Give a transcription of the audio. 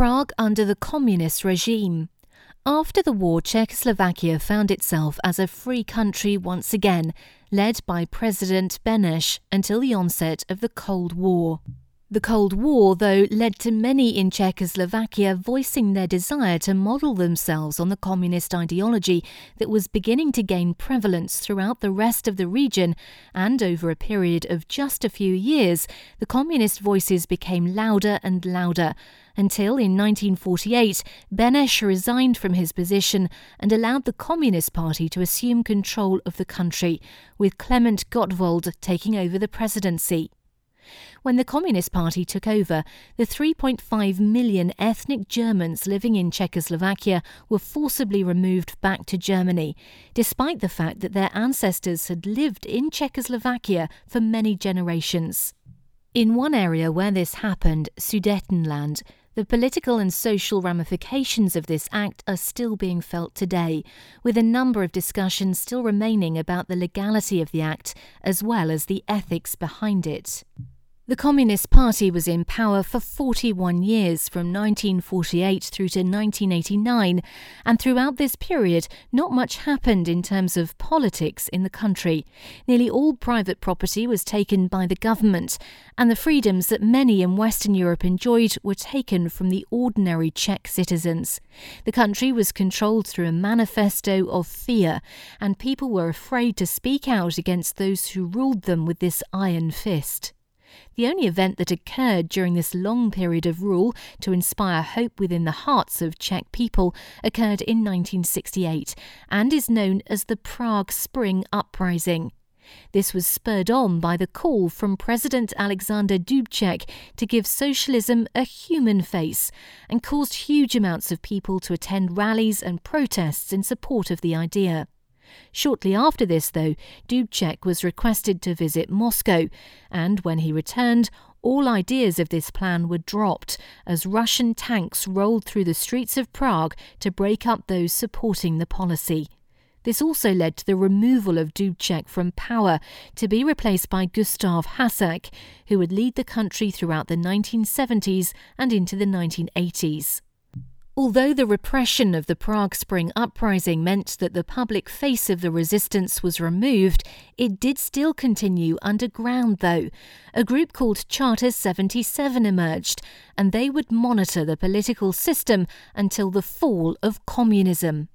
Prague under the communist regime. After the war, Czechoslovakia found itself as a free country once again, led by President Beneš until the onset of the Cold War. The Cold War, though, led to many in Czechoslovakia voicing their desire to model themselves on the communist ideology that was beginning to gain prevalence throughout the rest of the region, and over a period of just a few years, the communist voices became louder and louder, until in 1948 Beneš resigned from his position and allowed the Communist Party to assume control of the country, with Klement Gottwald taking over the presidency. When the Communist Party took over, the 3.5 million ethnic Germans living in Czechoslovakia were forcibly removed back to Germany, despite the fact that their ancestors had lived in Czechoslovakia for many generations. In one area where this happened, Sudetenland, the political and social ramifications of this act are still being felt today, with a number of discussions still remaining about the legality of the act as well as the ethics behind it. The Communist Party was in power for 41 years, from 1948 through to 1989, and throughout this period, not much happened in terms of politics in the country. Nearly all private property was taken by the government, and the freedoms that many in Western Europe enjoyed were taken from the ordinary Czech citizens. The country was controlled through a manifesto of fear, and people were afraid to speak out against those who ruled them with this iron fist. The only event that occurred during this long period of rule to inspire hope within the hearts of Czech people occurred in 1968 and is known as the Prague Spring Uprising. This was spurred on by the call from President Alexander Dubček to give socialism a human face and caused huge amounts of people to attend rallies and protests in support of the idea. Shortly after this, though, Dubček was requested to visit Moscow, and when he returned, all ideas of this plan were dropped as Russian tanks rolled through the streets of Prague to break up those supporting the policy. This also led to the removal of Dubček from power to be replaced by Gustav Hašek, who would lead the country throughout the 1970s and into the 1980s. Although the repression of the Prague Spring Uprising meant that the public face of the resistance was removed, it did still continue underground, though. A group called Charter 77 emerged, and they would monitor the political system until the fall of communism.